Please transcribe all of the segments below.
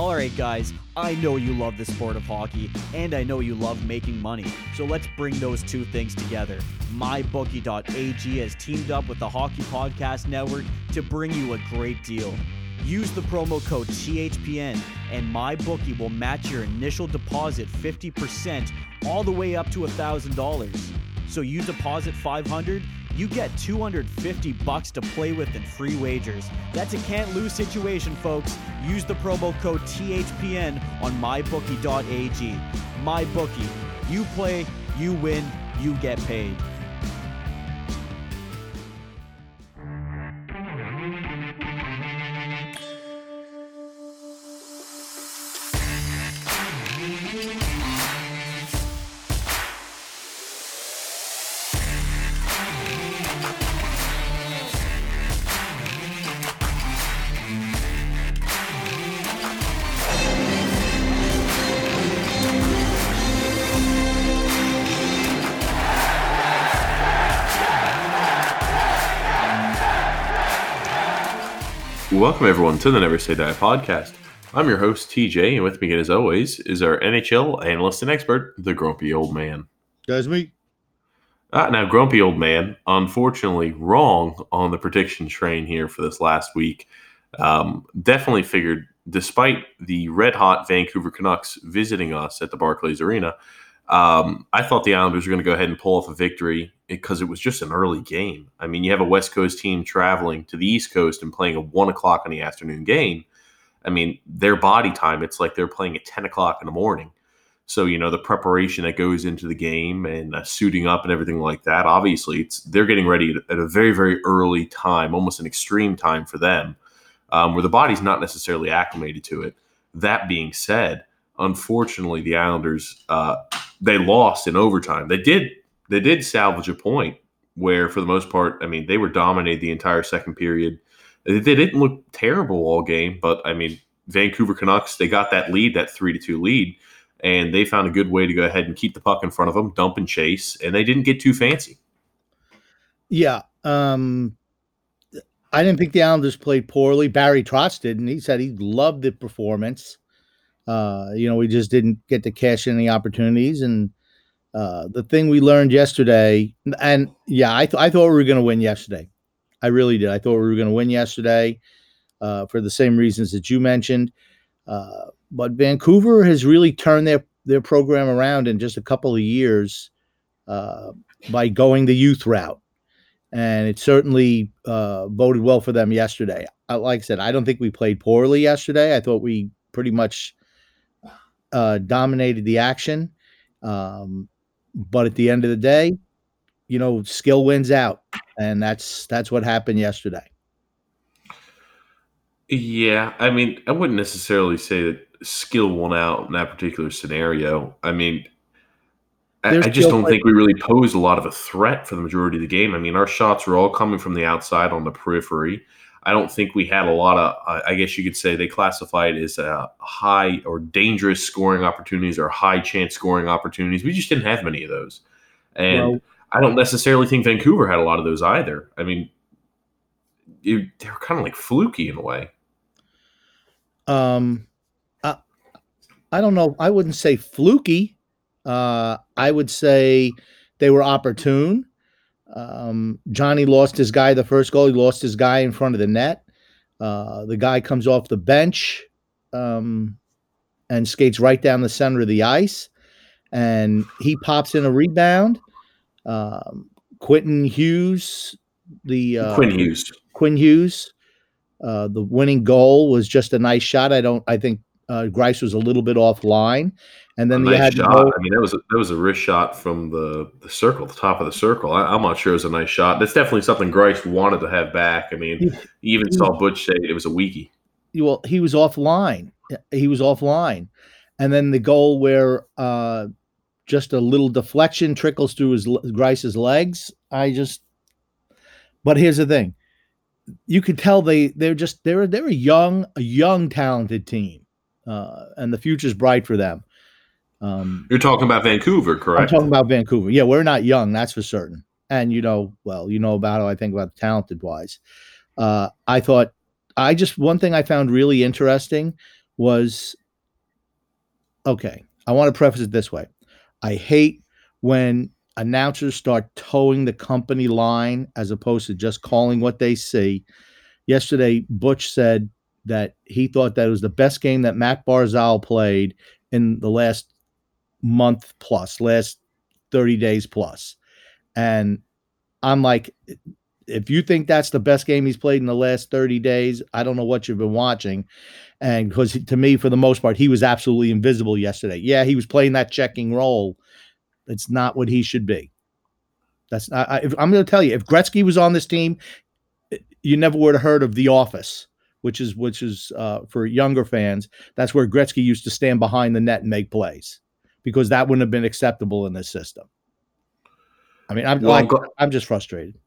All right, guys, I know you love the sport of hockey, and I know you love making money. So let's bring those two things together. MyBookie.ag has teamed up with the Hockey Podcast Network to bring you a great deal. Use the promo code THPN, and MyBookie will match your initial deposit 50% all the way up to $1,000. So you deposit 500 you get 250 bucks to play with in free wagers. That's a can't lose situation, folks. Use the promo code THPN on mybookie.ag. MyBookie. You play, you win, you get paid. Welcome, everyone, to the Never Say Die podcast. I'm your host, TJ, and with me, as always, is our NHL analyst and expert, the Grumpy Old Man. Guys, me. Uh, now, Grumpy Old Man, unfortunately, wrong on the prediction train here for this last week. Um, definitely figured, despite the red hot Vancouver Canucks visiting us at the Barclays Arena, um, I thought the Islanders were going to go ahead and pull off a victory because it was just an early game. I mean, you have a West Coast team traveling to the East Coast and playing a one o'clock in the afternoon game. I mean, their body time, it's like they're playing at 10 o'clock in the morning. So, you know, the preparation that goes into the game and uh, suiting up and everything like that, obviously, it's they're getting ready at a very, very early time, almost an extreme time for them, um, where the body's not necessarily acclimated to it. That being said, unfortunately, the Islanders, uh, they lost in overtime. They did they did salvage a point where, for the most part, I mean, they were dominated the entire second period. They didn't look terrible all game, but I mean, Vancouver Canucks they got that lead, that three to two lead, and they found a good way to go ahead and keep the puck in front of them, dump and chase, and they didn't get too fancy. Yeah, um, I didn't think the Islanders played poorly. Barry Trotz did, and he said he loved the performance. Uh, you know, we just didn't get to cash any opportunities. And uh, the thing we learned yesterday, and yeah, I, th- I thought we were going to win yesterday. I really did. I thought we were going to win yesterday uh, for the same reasons that you mentioned. Uh, but Vancouver has really turned their their program around in just a couple of years uh, by going the youth route, and it certainly uh, boded well for them yesterday. like I said, I don't think we played poorly yesterday. I thought we pretty much uh, dominated the action. Um, but at the end of the day, you know, skill wins out, and that's that's what happened yesterday. Yeah, I mean, I wouldn't necessarily say that skill won out in that particular scenario. I mean, I, I, just don't think we really posed a lot of a threat for the majority of the game. I mean, our shots were all coming from the outside on the periphery. I don't think we had a lot of, uh, I guess you could say they classified as a high or dangerous scoring opportunities or high chance scoring opportunities. We just didn't have many of those. And well, I don't necessarily think Vancouver had a lot of those either. I mean, it, they were kind of like fluky in a way. Um, I, I don't know. I wouldn't say fluky. Uh, I would say they were opportune. Um, Johnny lost his guy the first goal. He lost his guy in front of the net. Uh, the guy comes off the bench um, and skates right down the center of the ice, and he pops in a rebound. Um, Quentin Hughes, the uh, Quinn Hughes, Quinn Hughes, uh, the winning goal was just a nice shot. I don't. I think uh, Greiss was a little bit offline, and then nice had shot. I mean, that was a, that was a wrist shot from the the circle, the top of the circle. I, am not sure it was a nice shot. That's definitely something Greiss wanted to have back. I mean, you even saw Butch say it was a weakie. well, he was offline. He was offline, and then the goal where uh, just a little deflection trickles through his Greiss's legs. I just, but here's the thing: you could tell they they're just they're they're a young a young talented team, uh, and the future's bright for them. Um, You're talking about Vancouver, correct? I'm talking about Vancouver. Yeah, we're not young, that's for certain. And you know, well, you know about how I think about the talented wise. Uh, I thought I just one thing I found really interesting was okay. I want to preface it this way: I hate when announcers start toeing the company line as opposed to just calling what they see. Yesterday, Butch said that he thought that was the best game that Matt Barzal played in the last month plus, last 30 days plus. And I'm like, if you think that's the best game he's played in the last 30 days, I don't know what you've been watching. And because to me, for the most part, he was absolutely invisible yesterday. Yeah, he was playing that checking role. It's not what he should be. That's I, am going to tell you, if Gretzky was on this team, you never would have heard of The Office, which is which is uh, for younger fans. That's where Gretzky used to stand behind the net and make plays because that wouldn't have been acceptable in this system. I mean, I'm well, like, I'm, I'm just frustrated.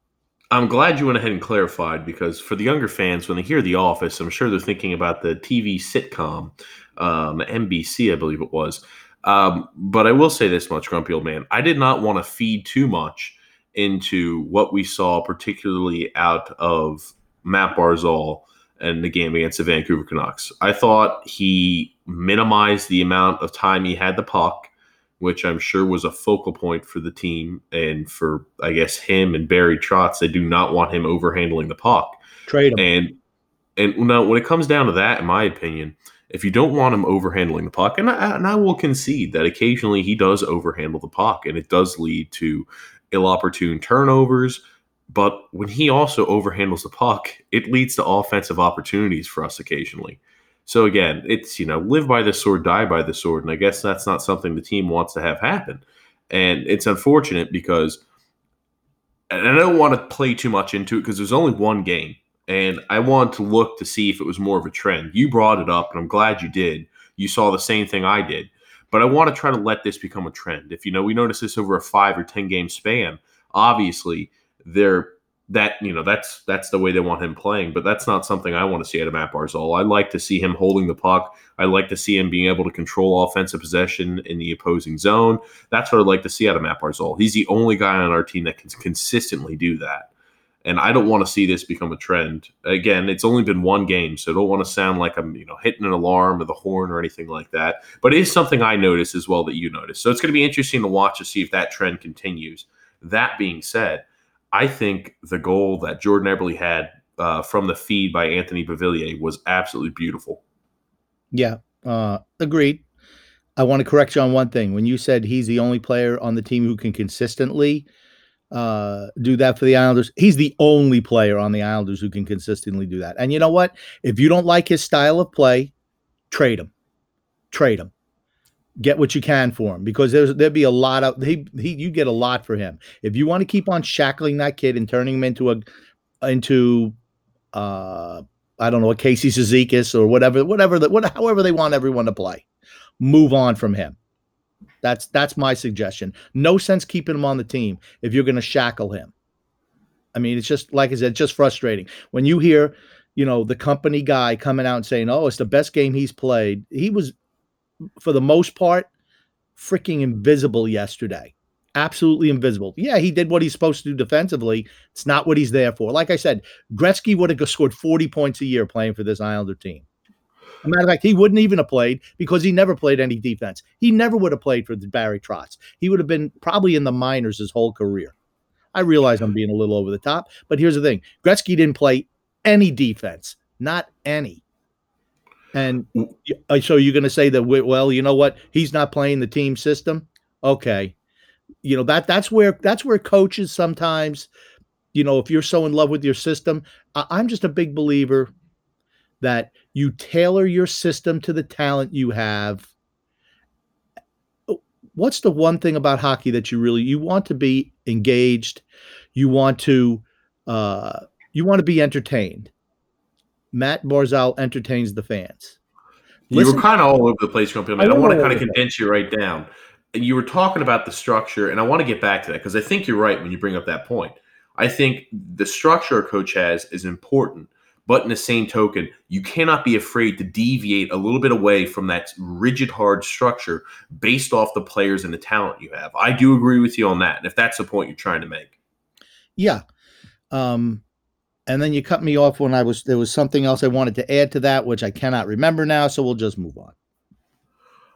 I'm glad you went ahead and clarified because for the younger fans, when they hear The Office, I'm sure they're thinking about the TV sitcom, um, NBC, I believe it was. Um, but I will say this much, Grumpy Old Man. I did not want to feed too much into what we saw, particularly out of Matt Barzal and the game against the Vancouver Canucks. I thought he minimized the amount of time he had the puck which I'm sure was a focal point for the team and for I guess him and Barry Trotz. They do not want him overhandling the puck. Trade him. And and now when it comes down to that, in my opinion, if you don't want him overhandling the puck, and I, and I will concede that occasionally he does overhandle the puck, and it does lead to ill opportune turnovers. But when he also overhandles the puck, it leads to offensive opportunities for us occasionally. So again, it's you know live by the sword, die by the sword, and I guess that's not something the team wants to have happen. And it's unfortunate because, and I don't want to play too much into it because there's only one game, and I want to look to see if it was more of a trend. You brought it up, and I'm glad you did. You saw the same thing I did, but I want to try to let this become a trend. If you know, we notice this over a five or ten game span. Obviously, they're that you know that's that's the way they want him playing but that's not something i want to see out of matt barzal. I like to see him holding the puck. I like to see him being able to control offensive possession in the opposing zone. That's what i'd like to see out of matt barzal. He's the only guy on our team that can consistently do that. And i don't want to see this become a trend. Again it's only been one game so i don't want to sound like i'm you know hitting an alarm or the horn or anything like that but it is something i notice as well that you notice. So it's going to be interesting to watch to see if that trend continues. That being said I think the goal that Jordan Eberle had uh, from the feed by Anthony Beauvillier was absolutely beautiful. Yeah, uh, agreed. I want to correct you on one thing. When you said he's the only player on the team who can consistently uh, do that for the Islanders, he's the only player on the Islanders who can consistently do that. And you know what? If you don't like his style of play, trade him. Trade him get what you can for him because there's there'd be a lot of he he you get a lot for him. If you want to keep on shackling that kid and turning him into a into uh I don't know a Casey Cizikas or whatever whatever that what however they want everyone to play move on from him. That's that's my suggestion. No sense keeping him on the team if you're going to shackle him. I mean it's just like I said just frustrating. When you hear you know the company guy coming out and saying oh it's the best game he's played he was for the most part, freaking invisible yesterday. Absolutely invisible. Yeah, he did what he's supposed to do defensively. It's not what he's there for. Like I said, Gretzky would have scored 40 points a year playing for this Islander team. As a matter of fact, he wouldn't even have played because he never played any defense. He never would have played for the Barry Trotz. He would have been probably in the minors his whole career. I realize I'm being a little over the top, but here's the thing Gretzky didn't play any defense, not any. And so you're going to say that, well, you know what? He's not playing the team system. Okay. You know, that that's where that's where coaches sometimes, you know, if you're so in love with your system, I, I'm just a big believer that you tailor your system to the talent you have. What's the one thing about hockey that you really you want to be engaged, you want to uh you want to be entertained Matt Barzal entertains the fans. Listen, you were kind of all over the place, Grumpy. I, I want to kind of condense you right down. And you were talking about the structure, and I want to get back to that because I think you're right when you bring up that point. I think the structure a coach has is important, but in the same token, you cannot be afraid to deviate a little bit away from that rigid, hard structure based off the players and the talent you have. I do agree with you on that. and If that's the point you're trying to make. Yeah. Um, and then you cut me off when I was there was something else I wanted to add to that, which I cannot remember now. So we'll just move on.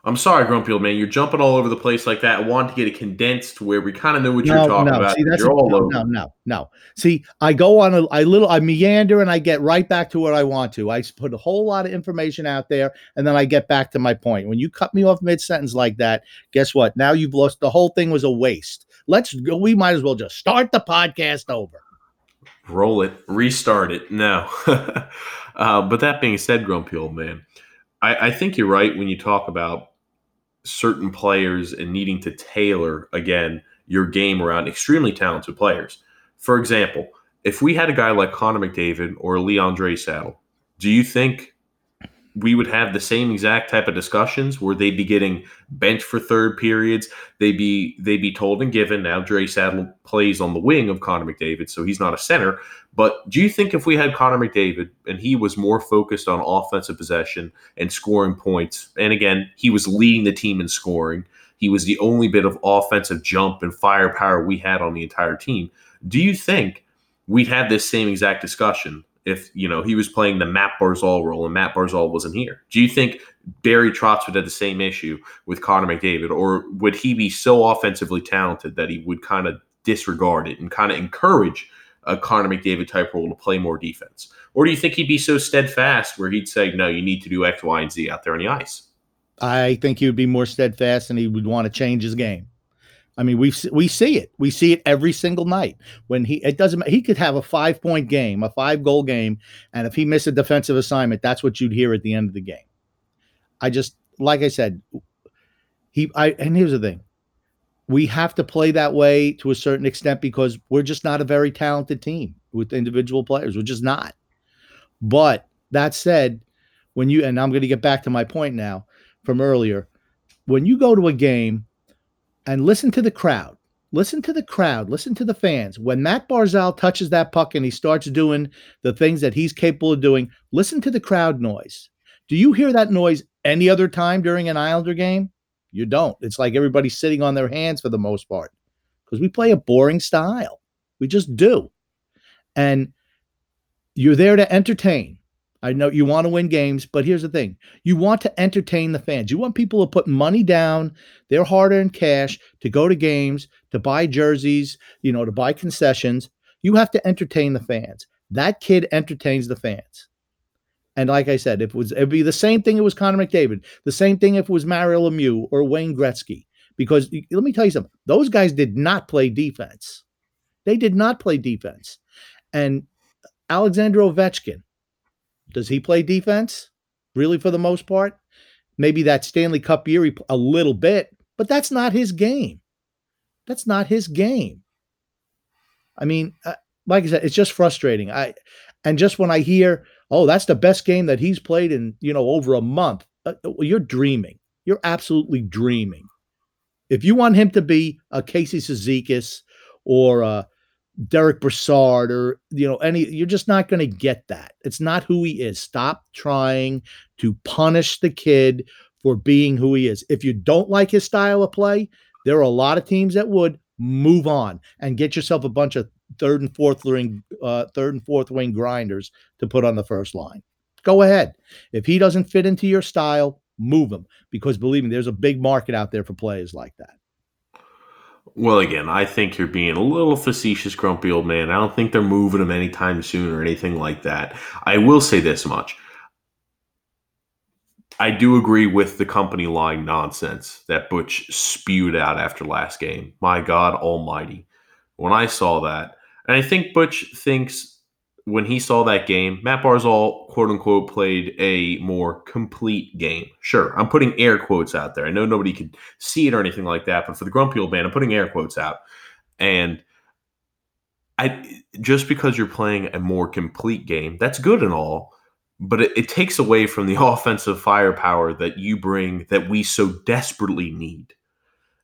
I'm sorry, Grumpy old man. You're jumping all over the place like that. I wanted to get it condensed where we kind of know what no, you're talking no. about. See, that's you're a, all no, over. No, no, no. See, I go on a I little I meander and I get right back to what I want to. I put a whole lot of information out there and then I get back to my point. When you cut me off mid sentence like that, guess what? Now you've lost the whole thing was a waste. Let's go. We might as well just start the podcast over roll it, restart it. No. uh, but that being said, Grumpy Old Man, I, I think you're right when you talk about certain players and needing to tailor, again, your game around extremely talented players. For example, if we had a guy like Connor McDavid or Leon Draisaitl, do you think we would have the same exact type of discussions where they'd be getting bench for third periods. They'd be they'd be told and given. Now Draisaitl plays on the wing of Connor McDavid, so he's not a center. But do you think if we had Connor McDavid and he was more focused on offensive possession and scoring points, and again he was leading the team in scoring, he was the only bit of offensive jump and firepower we had on the entire team. Do you think we'd have this same exact discussion if you know he was playing the Matt Barzal role and Matt Barzal wasn't here? Do you think Barry Trotz would have the same issue with Connor McDavid, or would he be so offensively talented that he would kind of disregard it and kind of encourage a Connor McDavid type role to play more defense? Or do you think he'd be so steadfast where he'd say, no, you need to do X, Y, and Z out there on the ice? I think he would be more steadfast and he would want to change his game. I mean, we we see it. We see it every single night. When he it doesn't matter. he could have a five point game, a five goal game, and if he missed a defensive assignment, that's what you'd hear at the end of the game. I just like I said, he I and here's the thing. We have to play that way to a certain extent because we're just not a very talented team with individual players. We're just not. But that said, when you and I'm going to get back to my point now from earlier, when you go to a game and listen to the crowd. Listen to the crowd. Listen to the fans. When Matt Barzal touches that puck and he starts doing the things that he's capable of doing, listen to the crowd noise. Do you hear that noise any other time during an Islander game? You don't. It's like everybody's sitting on their hands for the most part because we play a boring style. We just do. And you're there to entertain. I know you want to win games, but here's the thing you want to entertain the fans. You want people to put money down, their hard earned cash to go to games, to buy jerseys, you know, to buy concessions. You have to entertain the fans. That kid entertains the fans. And like I said, it was it'd be the same thing it was Connor McDavid, the same thing if it was Mario Lemieux or Wayne Gretzky. Because let me tell you something, those guys did not play defense. They did not play defense. And Alexander Ovechkin, does he play defense? Really, for the most part? Maybe that Stanley Cup year, a little bit, but that's not his game. That's not his game. I mean, uh, like I said, it's just frustrating. I and just when I hear, oh, that's the best game that he's played in, you know, over a month. Uh, well, you're dreaming. You're absolutely dreaming. If you want him to be a Casey Cizikas or a Derek Brassard or you know any you're just not going to get that. It's not who he is. Stop trying to punish the kid for being who he is. If you don't like his style of play, there are a lot of teams that would move on and get yourself a bunch of third and fourth uh, third and fourth wing grinders to put on the first line. Go ahead. If he doesn't fit into your style, move him because believe me, there's a big market out there for players like that. Well, again, I think you're being a little facetious, grumpy old man. I don't think they're moving him anytime soon or anything like that. I will say this much. I do agree with the company line nonsense that Butch spewed out after last game. My God Almighty. When I saw that, and I think Butch thinks when he saw that game, Matt Barzal, quote unquote, played a more complete game. Sure, I'm putting air quotes out there. I know nobody could see it or anything like that, but for the grumpy old man, I'm putting air quotes out. And I just because you're playing a more complete game, that's good and all. but it, it takes away from the offensive firepower that you bring that we so desperately need.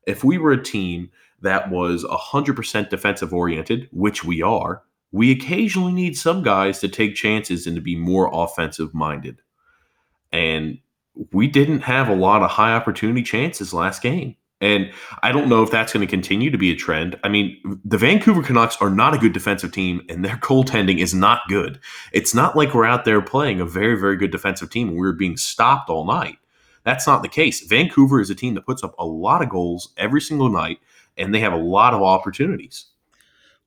If we were a team that was 100% defensive oriented, which we are, we occasionally need some guys to take chances and to be more offensive minded. And we didn't have a lot of high opportunity chances last game. And I don't know if that's going to continue to be a trend. I mean, the Vancouver Canucks are not a good defensive team, and their goaltending is not good. It's not like we're out there playing a very, very good defensive team and we are being stopped all night. That's not the case. Vancouver is a team that puts up a lot of goals every single night, and they have a lot of opportunities.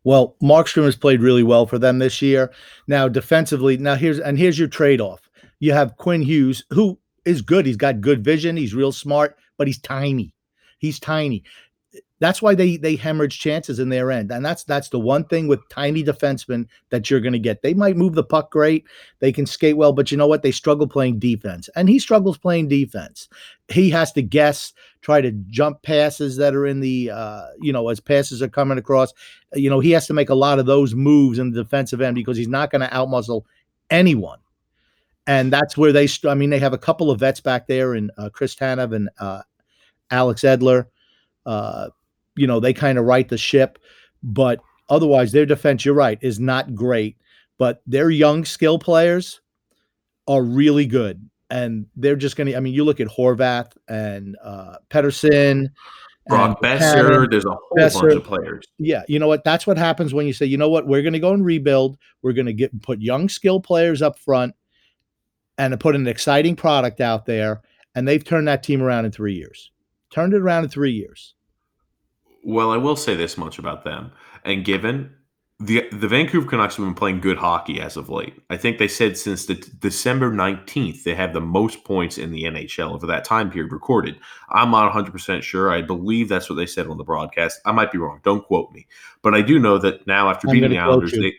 Well, Markstrom has played really well for them this year. Now, defensively, now here's and here's your trade-off. You have Quinn Hughes, who is good. He's got good vision. He's real smart, but he's tiny. He's tiny. That's why they they hemorrhage chances in their end, and that's that's the one thing with tiny defensemen that you're going to get. They might move the puck great, they can skate well, but you know what? They struggle playing defense, and he struggles playing defense. He has to guess, try to jump passes that are in the uh, you know as passes are coming across. You know he has to make a lot of those moves in the defensive end because he's not going to outmuscle anyone and that's where they. I mean, they have a couple of vets back there, and uh, Chris Tanev and uh, Alex Edler. Uh, you know, they kind of right the ship, but otherwise, their defense, you're right, is not great. But their young skill players are really good, and they're just going to. I mean, you look at Horvat and uh, Pettersson. Brock Boeser, there's a whole Boeser. bunch of players. Yeah, you know what? That's what happens when you say, you know what, we're going to go and rebuild. We're going to get put young skill players up front, and put an exciting product out there. And they've turned that team around in three years. Turned it around in three years. Well, I will say this much about them. And given the the Vancouver Canucks have been playing good hockey as of late. I think they said since the December 19th they have the most points in the NHL over that time period recorded. I'm not 100% sure. I believe that's what they said on the broadcast. I might be wrong. Don't quote me. But I do know that now after beating the Islanders, they,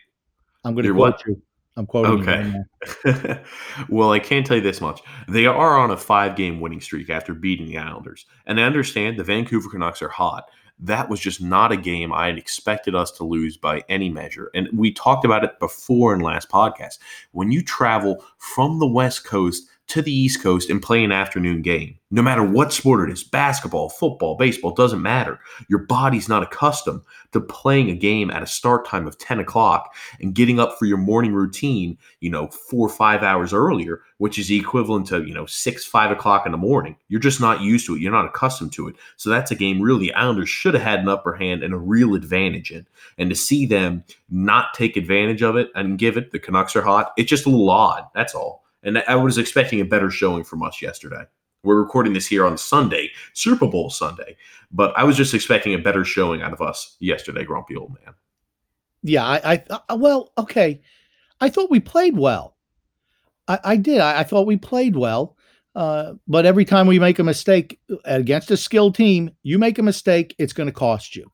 I'm going to quote what? you. I'm quoting. Okay. well, I can tell you this much: they are on a five-game winning streak after beating the Islanders, and I understand the Vancouver Canucks are hot. That was just not a game I had expected us to lose by any measure. And we talked about it before in last podcast. When you travel from the West Coast to the East Coast and play an afternoon game. No matter what sport it is basketball, football, baseball, doesn't matter. Your body's not accustomed to playing a game at a start time of 10 o'clock and getting up for your morning routine, you know, four or five hours earlier, which is equivalent to, you know, six, five o'clock in the morning. You're just not used to it. You're not accustomed to it. So that's a game really the Islanders should have had an upper hand and a real advantage in. And to see them not take advantage of it and give it, the Canucks are hot, it's just a little odd. That's all. And I was expecting a better showing from us yesterday. We're recording this here on Sunday, Super Bowl Sunday, but I was just expecting a better showing out of us yesterday, grumpy old man. Yeah, I, I uh, well, okay. I thought we played well. I, I did. I, I, thought we played well. Uh, but every time we make a mistake against a skilled team, you make a mistake, it's going to cost you.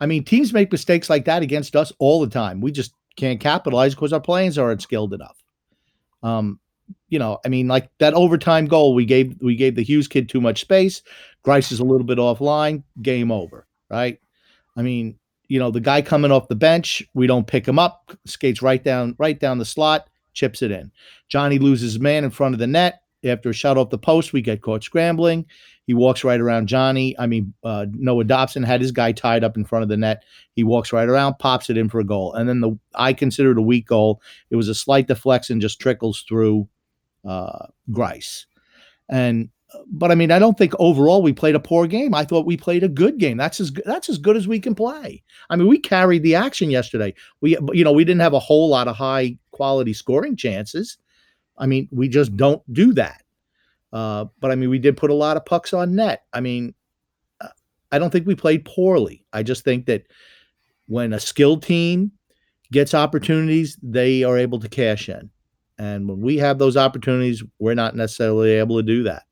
I mean, teams make mistakes like that against us all the time. We just can't capitalize because our players aren't skilled enough. Um, you know, I mean, like that overtime goal, we gave we gave the Hughes kid too much space. Greiss is a little bit offline. Game over, right? I mean, you know, the guy coming off the bench, we don't pick him up. Skates right down, right down the slot, chips it in. Johnny loses man in front of the net after a shot off the post. We get caught scrambling. He walks right around Johnny. I mean, uh, Noah Dobson had his guy tied up in front of the net. He walks right around, pops it in for a goal. And then the I consider it a weak goal. It was a slight deflection, just trickles through uh, Greiss. And but I mean, I don't think overall we played a poor game. I thought we played a good game. That's as that's as good as we can play. I mean, we carried the action yesterday. We you know we didn't have a whole lot of high quality scoring chances. I mean, we just don't do that. Uh, but I mean, we did put a lot of pucks on net. I mean, I don't think we played poorly. I just think that when a skilled team gets opportunities, they are able to cash in. And when we have those opportunities, we're not necessarily able to do that.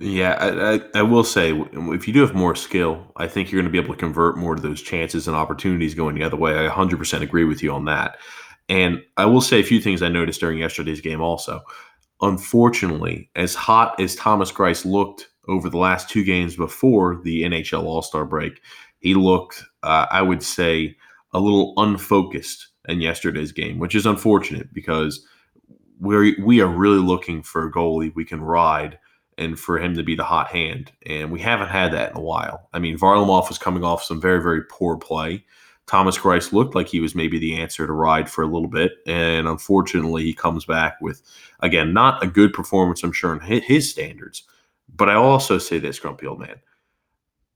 Yeah, I, I, I, will say if you do have more skill, I think you're going to be able to convert more to those chances and opportunities going the other way. I 100% agree with you on that. And I will say a few things I noticed during yesterday's game also. Unfortunately, as hot as Thomas Greiss looked over the last two games before the NHL All Star break, he looked, uh, I would say, a little unfocused in yesterday's game, which is unfortunate because we we are really looking for a goalie we can ride and for him to be the hot hand. And we haven't had that in a while. I mean, Varlamov was coming off some very, very poor play. Thomas Greiss looked like he was maybe the answer to ride for a little bit. And unfortunately, he comes back with, again, not a good performance, I'm sure, in his standards. But I also say this, grumpy old man.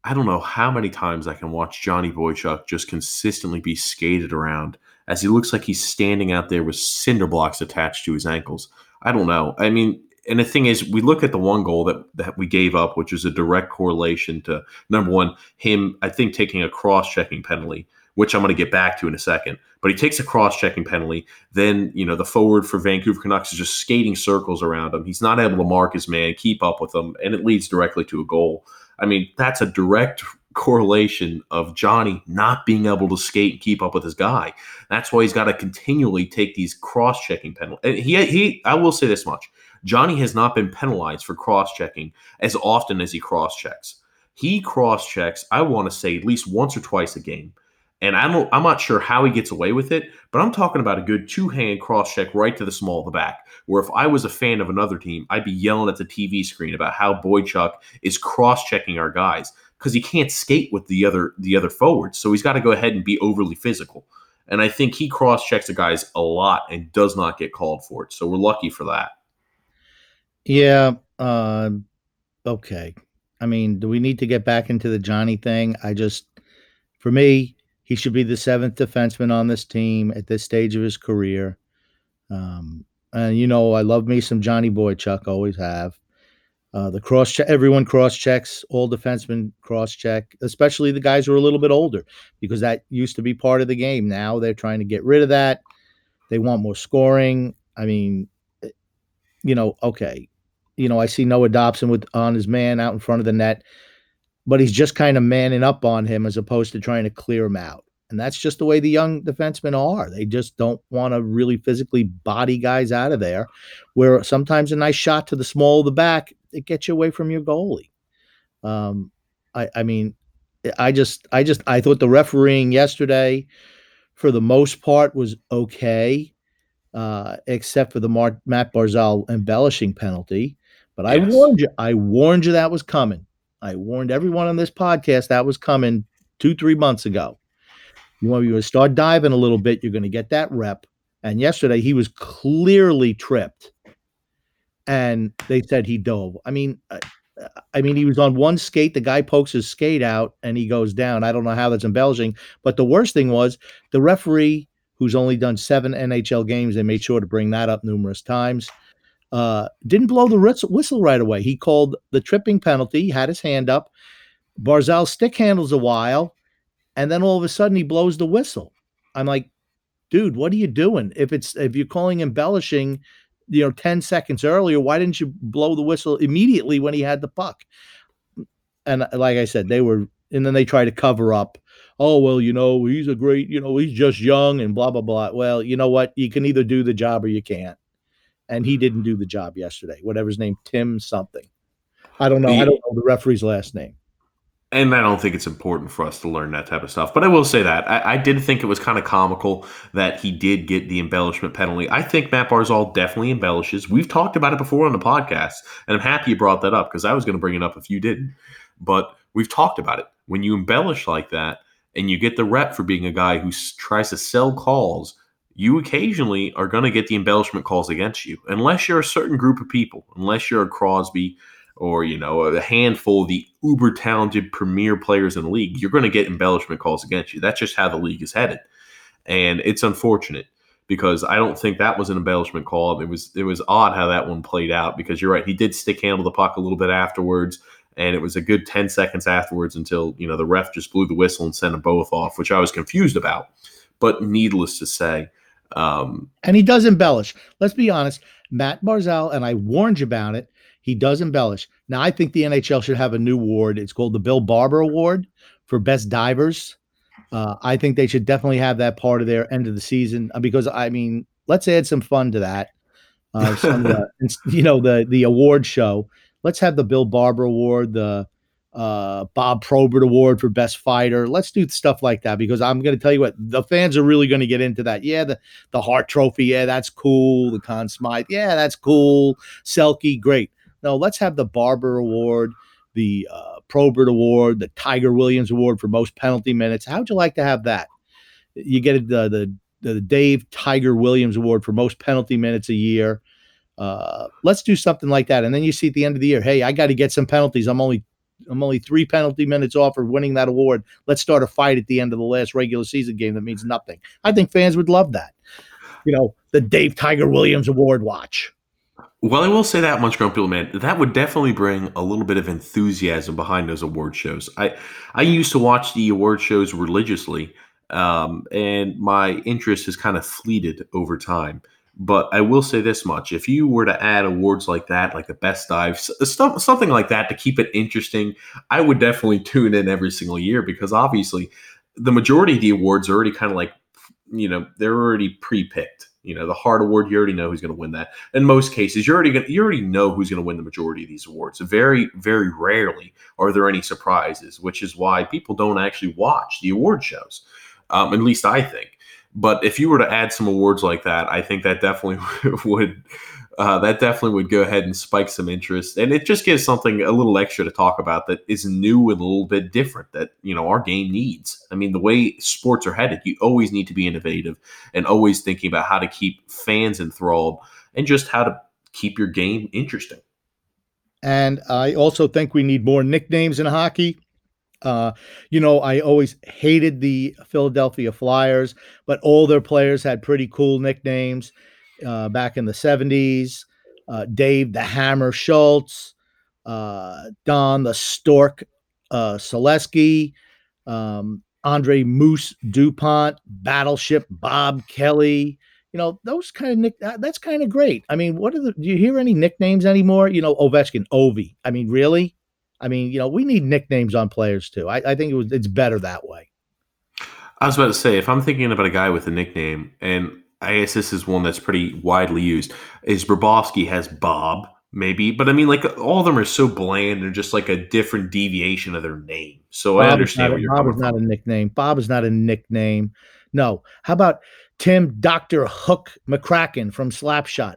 I don't know how many times I can watch Johnny Boychuk just consistently be skated around as he looks like he's standing out there with cinder blocks attached to his ankles. I don't know. I mean, and the thing is, we look at the one goal that, that we gave up, which is a direct correlation to number one, him, I think, taking a cross checking penalty, which I'm going to get back to in a second. But he takes a cross checking penalty. Then, you know, the forward for Vancouver Canucks is just skating circles around him. He's not able to mark his man, keep up with him, and it leads directly to a goal. I mean, that's a direct correlation of Johnny not being able to skate and keep up with his guy. That's why he's got to continually take these cross checking penalties. He, he, I will say this much Johnny has not been penalized for cross checking as often as he cross checks. He cross checks, I want to say, at least once or twice a game. And I'm, I'm not sure how he gets away with it, but I'm talking about a good two hand cross check right to the small of the back. Where if I was a fan of another team, I'd be yelling at the TV screen about how Boychuk is cross checking our guys because he can't skate with the other the other forwards. So he's got to go ahead and be overly physical. And I think he cross checks the guys a lot and does not get called for it. So we're lucky for that. Yeah. Uh, okay. I mean, do we need to get back into the Johnny thing? I just, for me, he should be the seventh defenseman on this team at this stage of his career. Um, and you know, I love me some Johnny Boychuk, always have. Uh, the cross check, everyone cross checks, all defensemen cross check, especially the guys who are a little bit older, because that used to be part of the game. Now they're trying to get rid of that. They want more scoring. I mean, eh, you know, okay, you know, I see Noah Dobson with on his man out in front of the net, but he's just kind of manning up on him as opposed to trying to clear him out. And that's just the way the young defensemen are. They just don't want to really physically body guys out of there. Where sometimes a nice shot to the small of the back, it gets you away from your goalie. Um, I, I mean, I just, I just, I thought the refereeing yesterday, for the most part, was okay, uh, except for the Mar- Matt Barzal embellishing penalty. But I warned you. I warned you that was coming. I warned everyone on this podcast that was coming two, three months ago. You want you to start diving a little bit, you're going to get that rep. And yesterday he was clearly tripped, and they said he dove. I mean, uh, I mean, he was on one skate. The guy pokes his skate out, and he goes down. I don't know how that's embellishing, but the worst thing was the referee, who's only done seven NHL games, they made sure to bring that up numerous times uh, didn't blow the whistle right away. He called the tripping penalty, had his hand up. Barzal stick handles a while, and then all of a sudden he blows the whistle. I'm like, dude, what are you doing? If it's if you're calling embellishing, you know, 10 seconds earlier, why didn't you blow the whistle immediately when he had the puck? And uh, like I said, they were, and then they try to cover up. Oh, well, you know, he's a great, you know, he's just young and blah, blah, blah. Well, you know what? You can either do the job or you can't and he didn't do the job yesterday. Whatever his name, Tim something. I don't know. I don't know the referee's last name. And I don't think it's important for us to learn that type of stuff. But I will say that I, I did think it was kind of comical that he did get the embellishment penalty. I think Matt Barzal definitely embellishes. We've talked about it before on the podcast, and I'm happy you brought that up because I was going to bring it up if you didn't. But we've talked about it. When you embellish like that and you get the rep for being a guy who tries to sell calls you occasionally are going to get the embellishment calls against you, unless you're a certain group of people, unless you're a Crosby or you know a handful of the uber talented premier players in the league. You're going to get embellishment calls against you. That's just how the league is headed, and it's unfortunate because I don't think that was an embellishment call. It was it was odd how that one played out because you're right. He did stick handle the puck a little bit afterwards, and it was a good ten seconds afterwards until you know the ref just blew the whistle and sent them both off, which I was confused about. But needless to say, um, and he does embellish. Let's be honest. Matt Barzal, and I warned you about it, he does embellish. Now, I think the NHL should have a new award. It's called the Bill Barber Award for best divers. Uh, I think they should definitely have that part of their end of the season uh, because, I mean, let's add some fun to that. Uh, some, you know, the the award show. Let's have the Bill Barber Award, the uh, Bob Probert Award for Best Fighter. Let's do stuff like that because I'm going to tell you what the fans are really going to get into that. Yeah, the the Hart Trophy, yeah, that's cool. The Conn Smythe, yeah, that's cool. Selke, great. No, let's have the Barber Award, the uh, Probert Award, the Tiger Williams Award for most penalty minutes. How'd you like to have that? You get the the the Dave Tiger Williams Award for most penalty minutes a year. Uh, let's do something like that. And then you see at the end of the year, hey, I got to get some penalties. I'm only I'm only three penalty minutes off of winning that award. Let's start a fight at the end of the last regular season game that means nothing. I think fans would love that. You know, the Dave Tiger Williams Award watch. Well, I will say that much, Grumpy Old Man. That would definitely bring a little bit of enthusiasm behind those award shows. I I used to watch the award shows religiously, um, and my interest has kind of fleeted over time. But I will say this much: if you were to add awards like that, like the best dive, stuff, something like that, to keep it interesting, I would definitely tune in every single year because obviously, the majority of the awards are already kind of like, you know, they're already pre-picked. You know, the Hart Award, you already know who's going to win that. In most cases, you already gonna, you already know who's going to win the majority of these awards. Very, very rarely are there any surprises, which is why people don't actually watch the award shows. Um, at least I think. But if you were to add some awards like that, I think that definitely would uh, that definitely would go ahead and spike some interest, and it just gives something a little extra to talk about that is new and a little bit different that you know our game needs. I mean, the way sports are headed, you always need to be innovative and always thinking about how to keep fans enthralled and just how to keep your game interesting. And I also think we need more nicknames in hockey. Uh, you know, I always hated the Philadelphia Flyers, but all their players had pretty cool nicknames uh, back in the 70s. Uh, Dave the Hammer Schultz, uh, Don the Stork uh, Saleski, um, Andre Moose DuPont, Battleship Bob Kelly. You know, those kind of nick that's kind of great. I mean, what are the do you hear any nicknames anymore? You know, Ovechkin, Ovi. I mean, really? I mean, you know, we need nicknames on players too. I, I think it was it's better that way. I was about to say, if I'm thinking about a guy with a nickname, and I guess this is one that's pretty widely used, is Bobrovsky has Bob, maybe, but I mean, like all of them are so bland; they're just like a different deviation of their name. So Bob I understand what you're Bob is not a nickname. Bob is not a nickname. No. How about Tim Doctor Hook McCracken from Slapshot?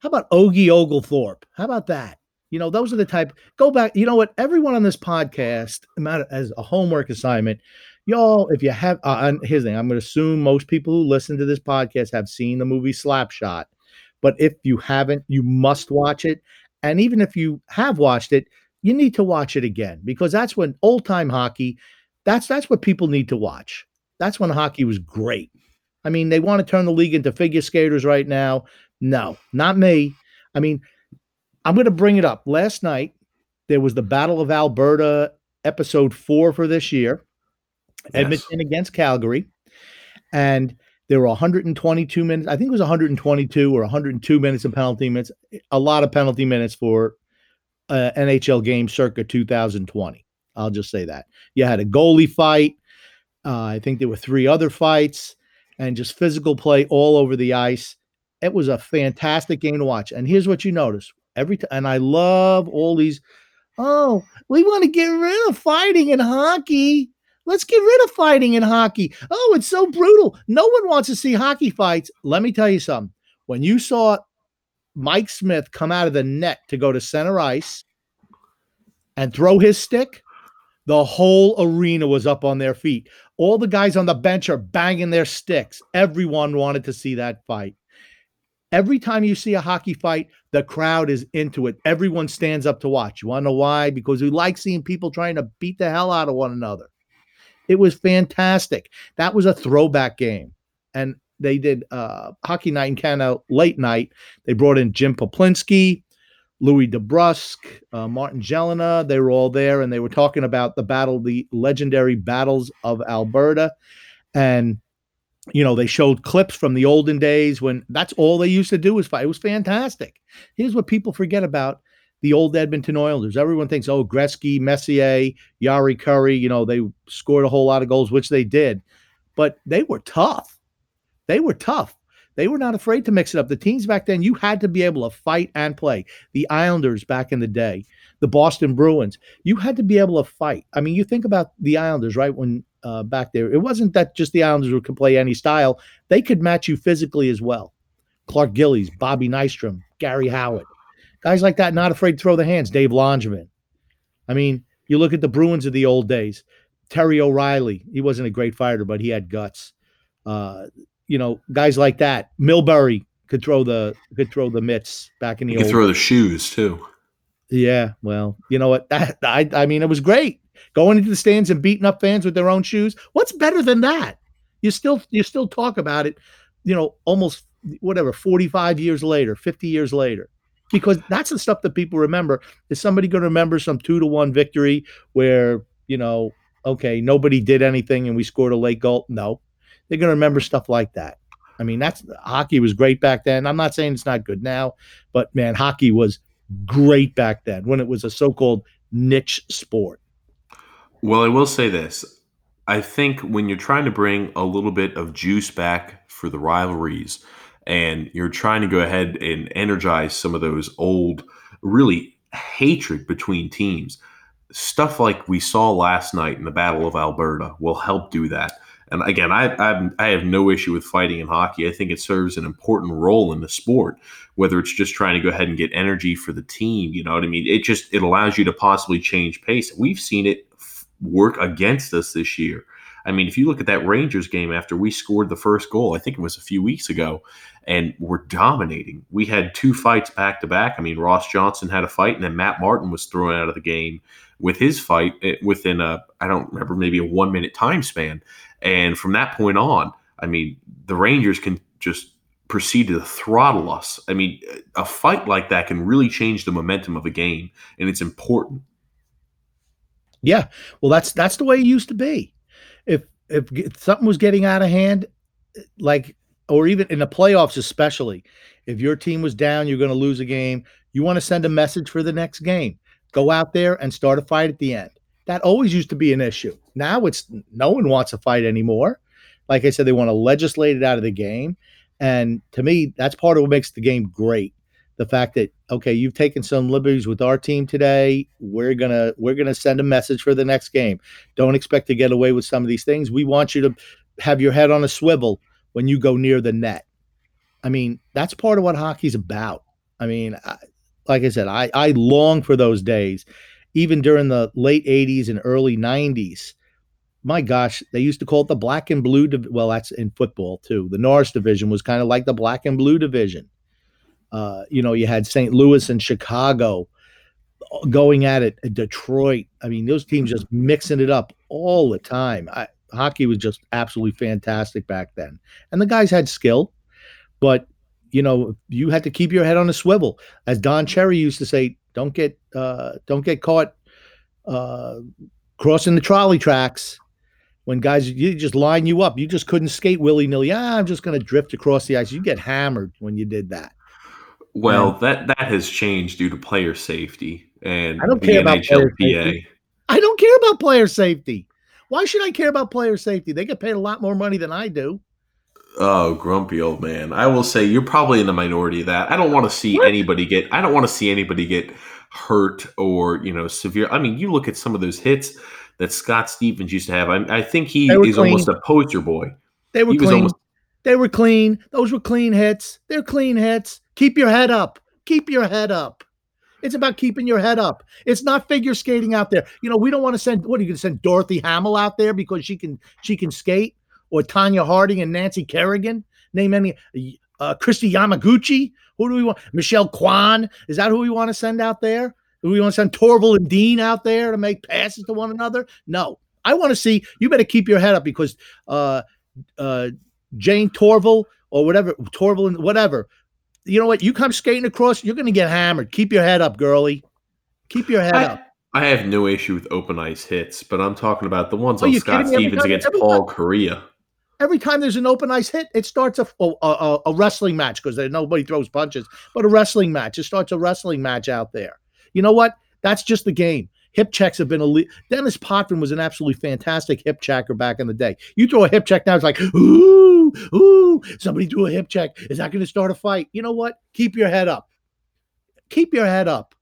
How about Ogie Oglethorpe? How about that? You know, those are the type. Go back. You know what? Everyone on this podcast, as a homework assignment, y'all, if you have, uh, here's the thing: I'm going to assume most people who listen to this podcast have seen the movie Slapshot. But if you haven't, you must watch it. And even if you have watched it, you need to watch it again because that's when old time hockey. That's that's what people need to watch. That's when hockey was great. I mean, they want to turn the league into figure skaters right now. No, not me. I mean, I'm going to bring it up. Last night, there was the Battle of Alberta, episode four for this year, yes. Edmonton against Calgary. And there were 122 minutes. I think it was 122 or 102 minutes of penalty minutes. A lot of penalty minutes for uh, NHL game circa 2020. I'll just say that. You had a goalie fight. Uh, I think there were three other fights and just physical play all over the ice. It was a fantastic game to watch. And here's what you notice every time. And I love all these. Oh, we want to get rid of fighting in hockey. Let's get rid of fighting in hockey. Oh, it's so brutal. No one wants to see hockey fights. Let me tell you something. When you saw Mike Smith come out of the net to go to center ice and throw his stick, the whole arena was up on their feet. All the guys on the bench are banging their sticks. Everyone wanted to see that fight. Every time you see a hockey fight, the crowd is into it. Everyone stands up to watch. You want to know why? Because we like seeing people trying to beat the hell out of one another. It was fantastic. That was a throwback game. And they did uh, Hockey Night in Canada late night. They brought in Jim Peplinski, Louie DeBrusk, uh, Martin Gelinas. They were all there and they were talking about the battle, the legendary battles of Alberta. And you know, they showed clips from the olden days when that's all they used to do was fight. It was fantastic. Here's what people forget about the old Edmonton Oilers. Everyone thinks, oh, Gretzky, Messier, Jari Kurri you know, they scored a whole lot of goals, which they did, but they were tough. They were tough. They were not afraid to mix it up. The teams back then, you had to be able to fight and play. The Islanders back in the day, the Boston Bruins, you had to be able to fight. I mean, you think about the Islanders, right? When uh, back there, it wasn't that just the Islanders could play any style; they could match you physically as well. Clark Gillies, Bobby Nystrom, Garry Howatt, guys like that, not afraid to throw the hands. Dave Langevin. I mean, you look at the Bruins of the old days. Terry O'Reilly, he wasn't a great fighter, but he had guts. Uh, you know, guys like that. Milbury could throw the could throw the mitts back in the. Old days. He could throw the shoes too. Yeah, well, you know what? That, I I mean, it was great going into the stands and beating up fans with their own shoes. What's better than that? You still you still talk about it, you know, almost whatever, 45 years later, 50 years later. Because that's the stuff that people remember. Is somebody going to remember some two to one victory where, you know, okay, nobody did anything and we scored a late goal? No. They're going to remember stuff like that. I mean, that's hockey was great back then. I'm not saying it's not good now, but man, hockey was great back then when it was a so-called niche sport. Well, I will say this. I think when you're trying to bring a little bit of juice back for the rivalries and you're trying to go ahead and energize some of those old, really hatred between teams, stuff like we saw last night in the Battle of Alberta will help do that. And again, I, I, have no issue with fighting in hockey. I think it serves an important role in the sport. Whether it's just trying to go ahead and get energy for the team, you know what I mean. It just it allows you to possibly change pace. We've seen it work against us this year. I mean, if you look at that Rangers game after we scored the first goal, I think it was a few weeks ago, and we're dominating. We had two fights back to back. I mean, Ross Johnston had a fight, and then Matt Martin was thrown out of the game with his fight eh, within a I don't remember maybe a one minute time span. And from that point on, I mean, the Rangers can just proceed to throttle us. I mean, a fight like that can really change the momentum of a game, and it's important. Yeah, well, that's that's the way it used to be. If if something was getting out of hand, like or even in the playoffs, especially if your team was down, you're going to lose a game. You want to send a message for the next game. Go out there and start a fight at the end. That always used to be an issue. Now it's no one wants a fight anymore. Like I said, they want to legislate it out of the game. And to me, that's part of what makes the game great. The fact that okay, you've taken some liberties with our team today. We're gonna we're gonna send a message for the next game. Don't expect to get away with some of these things. We want you to have your head on a swivel when you go near the net. I mean, that's part of what hockey's about. I mean, I, like I said, I I long for those days even during the late 80s and early 90s. My gosh, they used to call it the black and blue. Div- well, that's in football too. The Norris division was kind of like the black and blue division. Uh, you know, you had St. Louis and Chicago uh, going at it, Detroit. I mean, those teams just mixing it up all the time. I, hockey was just absolutely fantastic back then. And the guys had skill, but you know, you had to keep your head on a swivel. As Don Cherry used to say, don't get uh, don't get caught uh, crossing the trolley tracks when guys you just line you up. You just couldn't skate willy nilly. Ah, I'm just going to drift across the ice. You get hammered when you did that. Well, and, that that has changed due to player safety and I don't care about player safety. I don't care about player safety. Why should I care about player safety? They get paid a lot more money than I do. Oh, grumpy old man. I will say you're probably in the minority of that. I don't want to see what? anybody get I don't want to see anybody get hurt or, you know, severe. I mean, you look at some of those hits that Scott Stevens used to have. I, I think he is clean. almost a poster boy. They were he clean. Almost- they were clean. Those were clean hits. They're clean hits. Keep your head up. Keep your head up. It's about keeping your head up. It's not figure skating out there. You know, we don't want to send what are you going to send Dorothy Hamill out there because she can she can skate or Tonya Harding and Nancy Kerrigan. Name any uh, Kristi Yamaguchi. Who do we want? Michelle Kwan. Is that who we want to send out there? Do we want to send Torvill and Dean out there to make passes to one another? No. I want to see. You better keep your head up because uh, uh, Jayne Torvill or whatever Torvill and whatever. You know what? You come skating across, you're going to get hammered. Keep your head up, girlie. Keep your head I, up. I have no issue with open ice hits, but I'm talking about the ones on Scott Stevens against Paul Kariya every time there's an open ice hit, it starts a a, a wrestling match because nobody throws punches, but a wrestling match. It starts a wrestling match out there. You know what? That's just the game. Hip checks have been elite. Denis Potvin was an absolutely fantastic hip checker back in the day. You throw a hip check now, it's like, ooh, ooh, somebody do a hip check. Is that going to start a fight? You know what? Keep your head up. Keep your head up.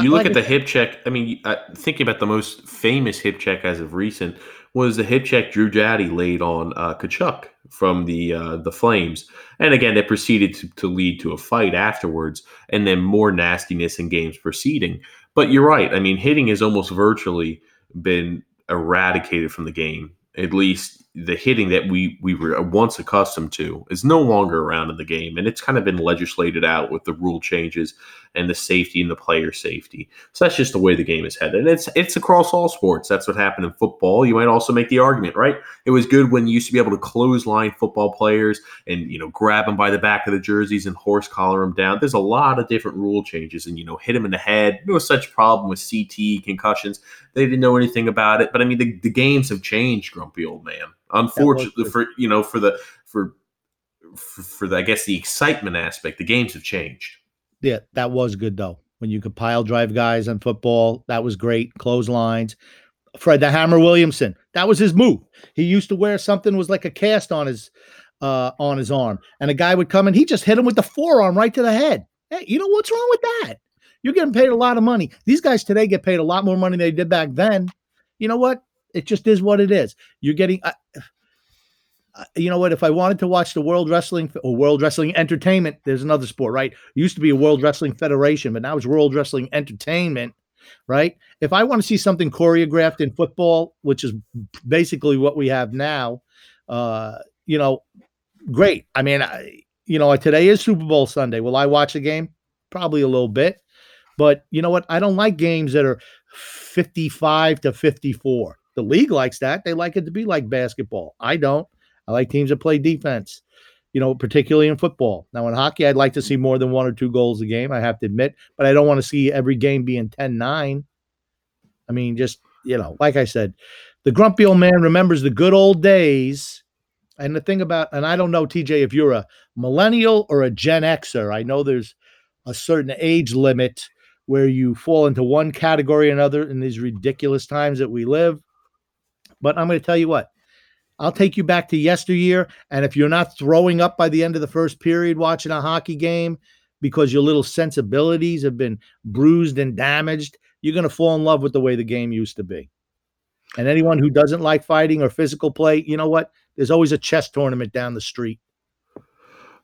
You look at the hip check. I mean, uh, thinking about the most famous hip check as of recent was the hip check Drew Doughty laid on uh, Tkachuk from the uh, the Flames, and again, it proceeded to, to lead to a fight afterwards, and then more nastiness in games proceeding. But you're right. I mean, hitting has almost virtually been eradicated from the game at least the hitting that we we were once accustomed to is no longer around in the game and it's kind of been legislated out with the rule changes and the safety and the player safety. So that's just the way the game is headed. And it's it's across all sports. That's what happened in football. You might also make the argument right? It was good when you used to be able to close line football players and you know grab them by the back of the jerseys and horse collar them down. There's a lot of different rule changes and you know hit them in the head. No such problem with ct concussions. They didn't know anything about it. But i mean the, the games have changed grumpy old man. Unfortunately, for you know, for the for, for for the I guess the excitement aspect, the games have changed. Yeah, that was good though. When you could pile drive guys on football, that was great. Clotheslines. Fred the Hammer Williamson, that was his move. He used to wear something was like a cast on his uh on his arm, and a guy would come and he just hit him with the forearm right to the head. Hey, you know what's wrong with that? You're getting paid a lot of money. These guys today get paid a lot more money than they did back then. You know what? It just is what it is. You're getting, uh, you know what? If I wanted to watch the World Wrestling or World Wrestling Entertainment, there's another sport, right? It used to be a World Wrestling Federation, but now it's World Wrestling Entertainment, right? If I want to see something choreographed in football, which is basically what we have now, uh, you know, great. I mean, I, you know, today is Super Bowl Sunday. Will I watch a game? Probably a little bit. But you know what? I don't like games that are 55 to 54. The league likes that. They like it to be like basketball. I don't. I like teams that play defense, you know, particularly in football. Now, in hockey, I'd like to see more than one or two goals a game, I have to admit, but I don't want to see every game being 10 9. I mean, just, you know, like I said, the grumpy old man remembers the good old days. And the thing about, and I don't know, TJ, if you're a millennial or a Gen Xer, I know there's a certain age limit where you fall into one category or another in these ridiculous times that we live. But I'm going to tell you what, I'll take you back to yesteryear. And if you're not throwing up by the end of the first period watching a hockey game because your little sensibilities have been bruised and damaged, you're going to fall in love with the way the game used to be. And anyone who doesn't like fighting or physical play, you know what? There's always a chess tournament down the street.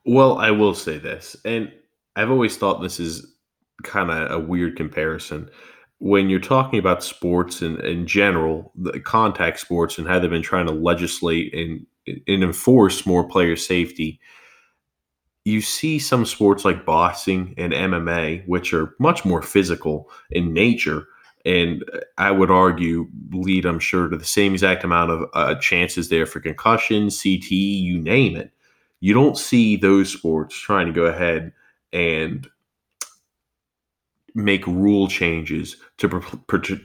Well, I will say this, and I've always thought this is kind of a weird comparison when you're talking about sports and in general, the contact sports and how they've been trying to legislate and, and enforce more player safety, you see some sports like boxing and MMA, which are much more physical in nature. And I would argue lead, I'm sure, to the same exact amount of uh, chances there for concussion, CT, you name it. You don't see those sports trying to go ahead and make rule changes to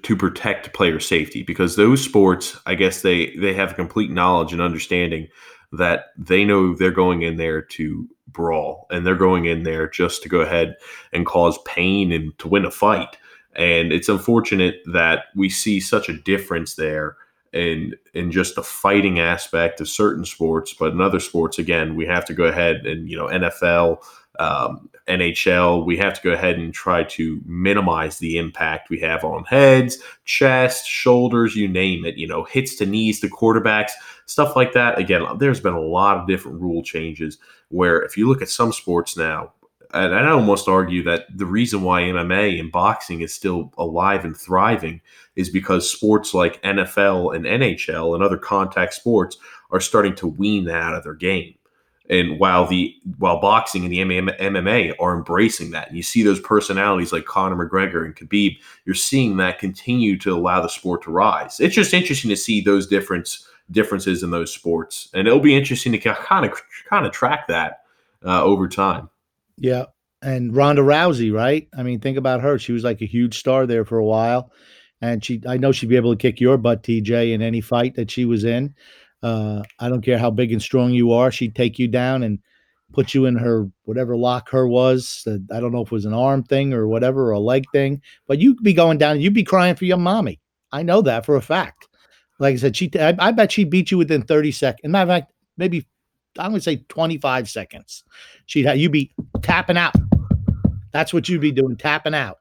to protect player safety because those sports, I guess they they have complete knowledge and understanding that they know they're going in there to brawl and they're going in there just to go ahead and cause pain and to win a fight. And it's unfortunate that we see such a difference there in in just the fighting aspect of certain sports, but in other sports, again, we have to go ahead and you know NFL um, NHL, we have to go ahead and try to minimize the impact we have on heads, chest, shoulders, you name it, you know, hits to knees to quarterbacks, stuff like that. Again, there's been a lot of different rule changes where if you look at some sports now, and I almost argue that the reason why MMA and boxing is still alive and thriving is because sports like NFL and NHL and other contact sports are starting to wean that out of their game and while the while boxing and the MMA are embracing that, and you see those personalities like Conor McGregor and Khabib, you're seeing that continue to allow the sport to rise. It's just interesting to see those difference differences in those sports, and it'll be interesting to kind of kind of track that uh, over time. Yeah, and Ronda Rousey, right? I mean, think about her. She was like a huge star there for a while, and she I know she'd be able to kick your butt, TJ, in any fight that she was in. Uh, I don't care how big and strong you are. She'd take you down and put you in her whatever lock her was. I don't know if it was an arm thing or whatever, or a leg thing, but you'd be going down and you'd be crying for your mommy. I know that for a fact. Like I said, she I, I bet she beat you within 30 seconds. Matter of fact, maybe I'm gonna say 25 seconds. She'd have you be tapping out. That's what you'd be doing, tapping out.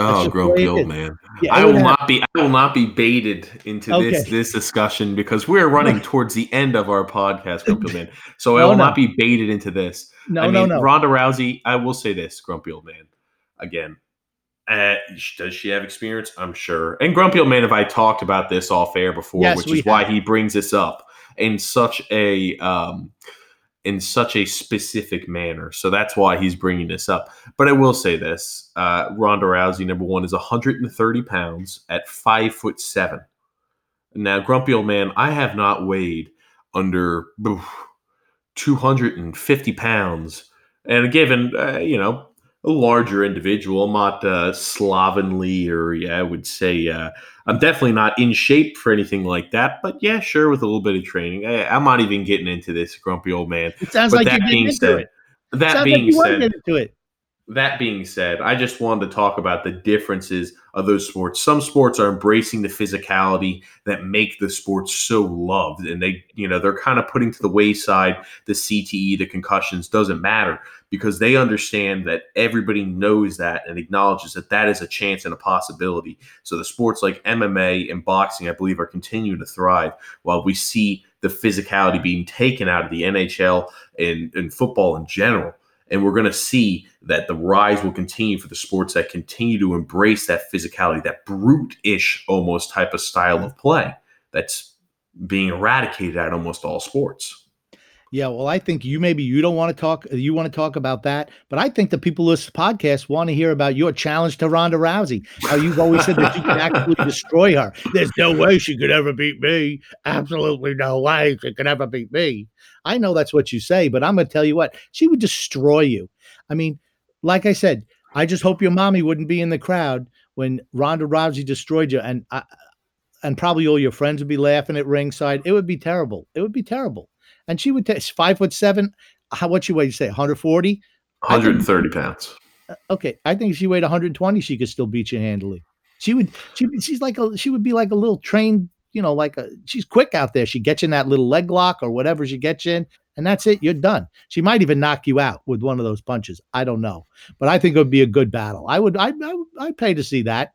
Oh, grumpy old man. Yeah, I will have... not be I will not be baited into okay. this this discussion because we're running towards the end of our podcast, grumpy man. So no, I will no. not be baited into this. No, I mean, no, no. Ronda Rousey, I will say this, grumpy old man. Again, uh, does she have experience? I'm sure. And grumpy old man, if I talked about this off air before, yes, which is have. why he brings this up in such a um, in such a specific manner. So that's why he's bringing this up. But I will say this: uh, Ronda Rousey, number one, is 130 pounds at five foot seven. Now, grumpy old man, I have not weighed under oof, 250 pounds, and given uh, you know a larger individual. I'm not uh, slovenly, or yeah, I would say uh, I'm definitely not in shape for anything like that. But yeah, sure, with a little bit of training, I, am not even getting into this grumpy old man. It sounds but like that being said, it. that being like said, into it. That being said, I just wanted to talk about the differences of those sports. Some sports are embracing the physicality that make the sports so loved, and they, you know, they're kind of putting to the wayside the CTE, the concussions doesn't matter because they understand that everybody knows that and acknowledges that that is a chance and a possibility. So the sports like MMA and boxing, I believe, are continuing to thrive while we see the physicality being taken out of the NHL and, and football in general. And we're going to see that the rise will continue for the sports that continue to embrace that physicality, that brute ish almost type of style of play that's being eradicated at almost all sports. Yeah, well, I think you maybe you don't want to talk you want to talk about that, but I think the people listen to podcast want to hear about your challenge to Ronda Rousey. How you've always said that you could actually destroy her. There's no way she could ever beat me. Absolutely no way she could ever beat me. I know that's what you say, but I'm going to tell you what she would destroy you. I mean, like I said, I just hope your mommy wouldn't be in the crowd when Ronda Rousey destroyed you, and I, and probably all your friends would be laughing at ringside. It would be terrible. It would be terrible and she would take five foot seven. How what she weigh? You say 140? 130 pounds. Uh, okay, I think if she weighed 120, she could still beat you handily. She would. She she's like a she would be like a little trained. You know, like a she's quick out there. She gets you in that little leg lock or whatever she gets you in, and that's it. You're done. She might even knock you out with one of those punches. I don't know, but I think it would be a good battle. I would. I I I'd pay to see that.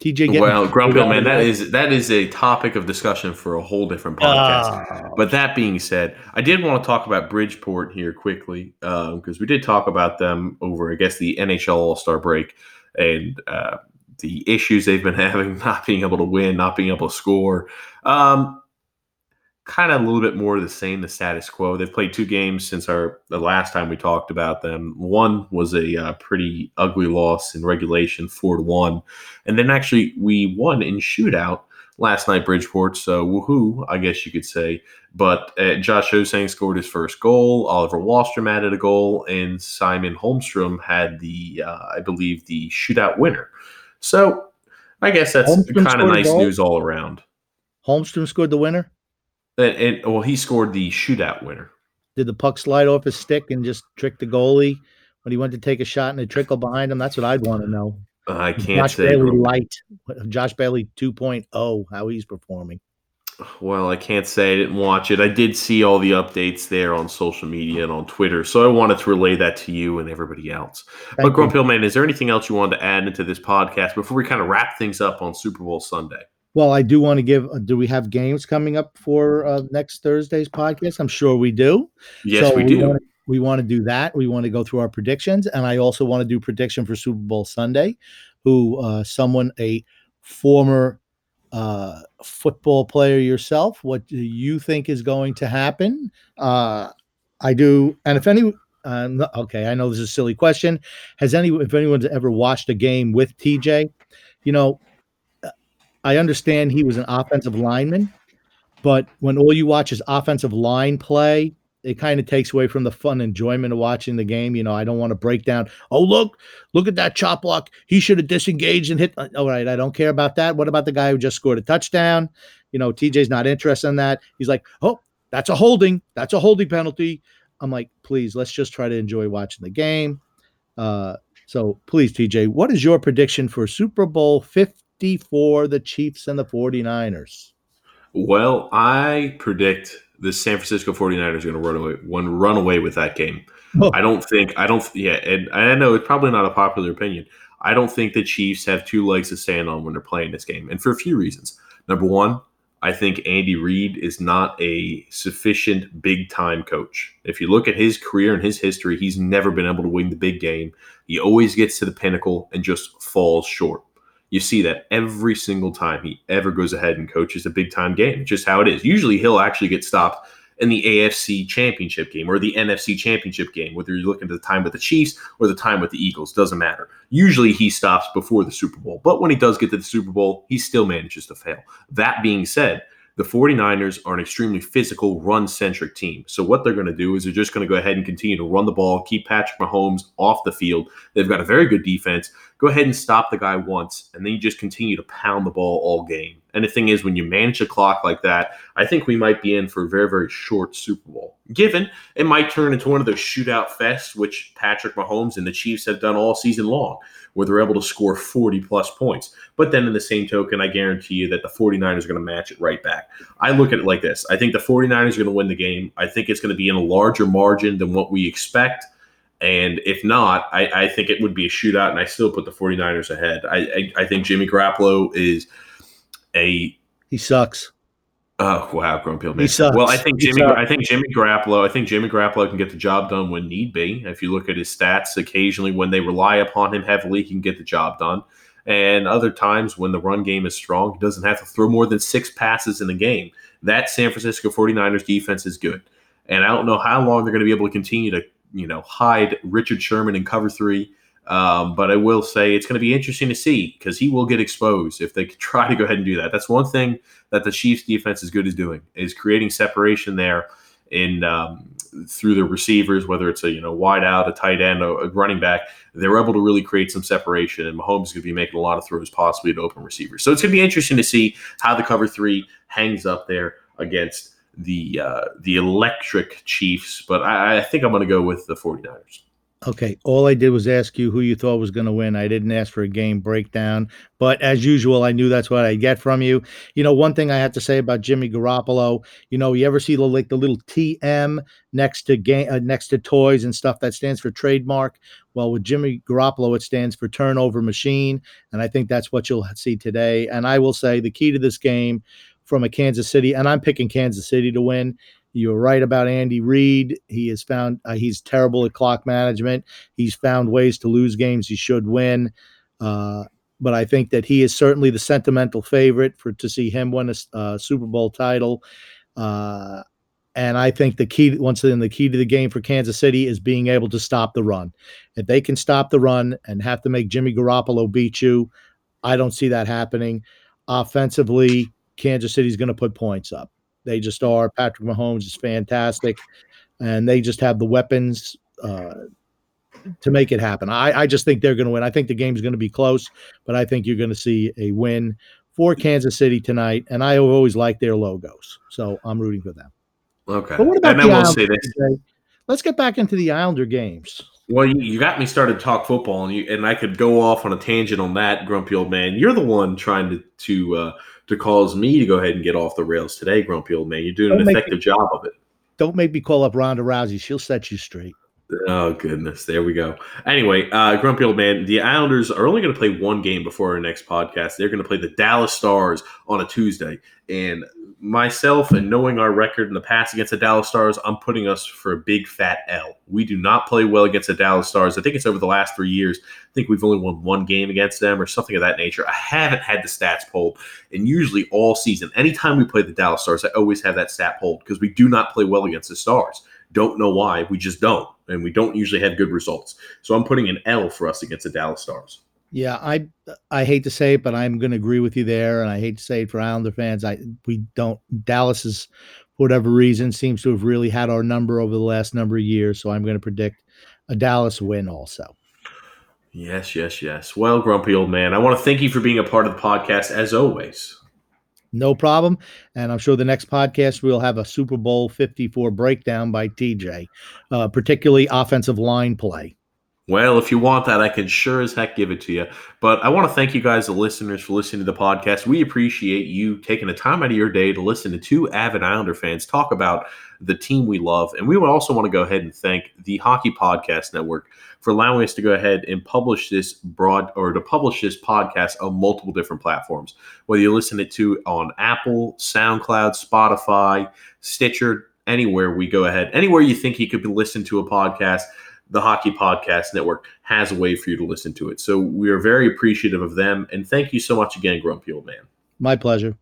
TJ. Well, Grumpy man, that is that is a topic of discussion for a whole different podcast. Oh. But that being said, I did want to talk about Bridgeport here quickly because um, we did talk about them over, I guess, the NHL All Star break and uh, the issues they've been having, not being able to win, not being able to score. Um, kind of a little bit more of the same, the status quo. They've played two games since our the last time we talked about them. One was a uh, pretty ugly loss in regulation, four to one, and then actually we won in shootout last night, Bridgeport. So woohoo, I guess you could say. But uh, Josh Ho-Sang scored his first goal. Oliver Wahlstrom added a goal, and Simon Holmstrom had the, uh, I believe, the shootout winner. So I guess that's kind of nice news all around. Holmstrom scored the winner. And, well, he scored the shootout winner. Did the puck slide off his stick and just trick the goalie when he went to take a shot and it trickled behind him? That's what I'd want to know. I can't Josh say. Bailey light. Josh Bailey 2.0, how he's performing. Well, I can't say I didn't watch it. I did see all the updates there on social media and on Twitter, so I wanted to relay that to you and everybody else. Thank but Grump Man, is there anything else you wanted to add into this podcast before we kind of wrap things up on Super Bowl Sunday? Well, I do want to give. Uh, do we have games coming up for uh, next Thursday's podcast? I'm sure we do. Yes, so we, we do. Want to, we want to do that. We want to go through our predictions, and I also want to do prediction for Super Bowl Sunday. Who uh, someone a former uh, football player yourself? What do you think is going to happen? Uh, I do, and if any. Uh, okay, I know this is a silly question. Has any if anyone's ever watched a game with TJ, you know, I understand he was an offensive lineman, but when all you watch is offensive line play, it kind of takes away from the fun enjoyment of watching the game. You know, I don't want to break down. Oh, look, look at that chop block. He should have disengaged and hit. All right, I don't care about that. What about the guy who just scored a touchdown? You know, TJ's not interested in that. He's like, oh, that's a holding. That's a holding penalty. I'm like, please, let's just try to enjoy watching the game. Uh, so please, TJ, what is your prediction for Super Bowl 50? For the Chiefs and the 49ers? Well, I predict the San Francisco 49ers are going to run away, one run away with that game. Oh. I don't think I don't yeah, and I know it's probably not a popular opinion. I don't think the Chiefs have two legs to stand on when they're playing this game, and for a few reasons. Number one, I think Andy Reid is not a sufficient big time coach. If you look at his career and his history, he's never been able to win the big game. He always gets to the pinnacle and just falls short. You see that every single time he ever goes ahead and coaches a big time game. Just how it is. Usually he'll actually get stopped in the AFC championship game or the NFC championship game, whether you're looking at the time with the Chiefs or the time with the Eagles, doesn't matter. Usually he stops before the Super Bowl, but when he does get to the Super Bowl, he still manages to fail. That being said, the 49ers are an extremely physical, run centric team. So, what they're going to do is they're just going to go ahead and continue to run the ball, keep Patrick Mahomes off the field. They've got a very good defense. Go ahead and stop the guy once, and then you just continue to pound the ball all game. And the thing is, when you manage a clock like that, I think we might be in for a very, very short Super Bowl. Given it might turn into one of those shootout fests, which Patrick Mahomes and the Chiefs have done all season long, where they're able to score 40 plus points. But then in the same token, I guarantee you that the 49ers are going to match it right back. I look at it like this I think the 49ers are going to win the game. I think it's going to be in a larger margin than what we expect. And if not, I, I think it would be a shootout, and I still put the 49ers ahead. I, I, I think Jimmy Garoppolo is – a he sucks. Oh wow, Grumpy man. He sucks. Well, I think Jimmy. I think Jimmy Garoppolo. I think Jimmy Garoppolo can get the job done when need be. If you look at his stats, occasionally when they rely upon him heavily, he can get the job done. And other times when the run game is strong, he doesn't have to throw more than six passes in a game. That San Francisco 49ers defense is good. And I don't know how long they're going to be able to continue to, you know, hide Richard Sherman in cover three um, but I will say it's going to be interesting to see because he will get exposed if they try to go ahead and do that. That's one thing that the Chiefs defense is good at doing is creating separation there in um, through the receivers, whether it's a you know wide out, a tight end, a, a running back. They're able to really create some separation, and Mahomes is going to be making a lot of throws possibly to open receivers. So it's going to be interesting to see how the cover three hangs up there against the uh, the electric Chiefs. But I, I think I'm going to go with the 49ers. Okay, all I did was ask you who you thought was going to win. I didn't ask for a game breakdown, but as usual, I knew that's what I get from you. You know, one thing I have to say about Jimmy Garoppolo, you know, you ever see the like the little TM next to game uh, next to toys and stuff that stands for trademark? Well, with Jimmy Garoppolo, it stands for turnover machine, and I think that's what you'll see today. And I will say the key to this game from a Kansas City, and I'm picking Kansas City to win, you're right about Andy Reid. He has found uh, he's terrible at clock management. He's found ways to lose games he should win. Uh, but I think that he is certainly the sentimental favorite for to see him win a uh, Super Bowl title. Uh, and I think the key, once again, the key to the game for Kansas City is being able to stop the run. If they can stop the run and have to make Jimmy Garoppolo beat you, I don't see that happening. Offensively, Kansas City is going to put points up. They just are. Patrick Mahomes is fantastic, and they just have the weapons uh, to make it happen. I, I just think they're going to win. I think the game's going to be close, but I think you're going to see a win for Kansas City tonight. And I always like their logos, so I'm rooting for them. Okay. But what about and then we'll say this. Let's get back into the Islander games. Well, you, you, got me started to talk football, and you and I could go off on a tangent on that, grumpy old man. You're the one trying to to uh, to cause me to go ahead and get off the rails today, grumpy old man. You're doing don't an effective me, job of it. Don't make me call up Ronda Rousey. She'll set you straight. Oh goodness, there we go. Anyway, uh, grumpy old man. The Islanders are only going to play one game before our next podcast. They're going to play the Dallas Stars on a Tuesday, and myself and knowing our record in the past against the Dallas Stars, I'm putting us for a big fat L. We do not play well against the Dallas Stars. I think it's over the last three years. I think we've only won one game against them or something of that nature. I haven't had the stats pulled, and usually all season, anytime we play the Dallas Stars, I always have that stat pulled because we do not play well against the Stars. Don't know why. We just don't, and we don't usually have good results. So I'm putting an L for us against the Dallas Stars. Yeah, I I hate to say it, but I'm going to agree with you there, and I hate to say it for Islander fans. I we don't Dallas is for whatever reason seems to have really had our number over the last number of years, so I'm going to predict a Dallas win also. Yes, yes, yes. Well, grumpy old man, I want to thank you for being a part of the podcast as always. No problem, and I'm sure the next podcast we'll have a Super Bowl 54 breakdown by TJ, uh, particularly offensive line play. Well, if you want that, I can sure as heck give it to you. But I want to thank you guys, the listeners, for listening to the podcast. We appreciate you taking the time out of your day to listen to two avid Islander fans talk about the team we love. And we would also want to go ahead and thank the Hockey Podcast Network for allowing us to go ahead and publish this broad or to publish this podcast on multiple different platforms. Whether you listen it to on Apple, SoundCloud, Spotify, Stitcher, anywhere we go ahead, anywhere you think you could listen to a podcast the Hockey Podcast Network has a way for you to listen to it. So we are very appreciative of them. And thank you so much again, Grumpy Old Man. My pleasure.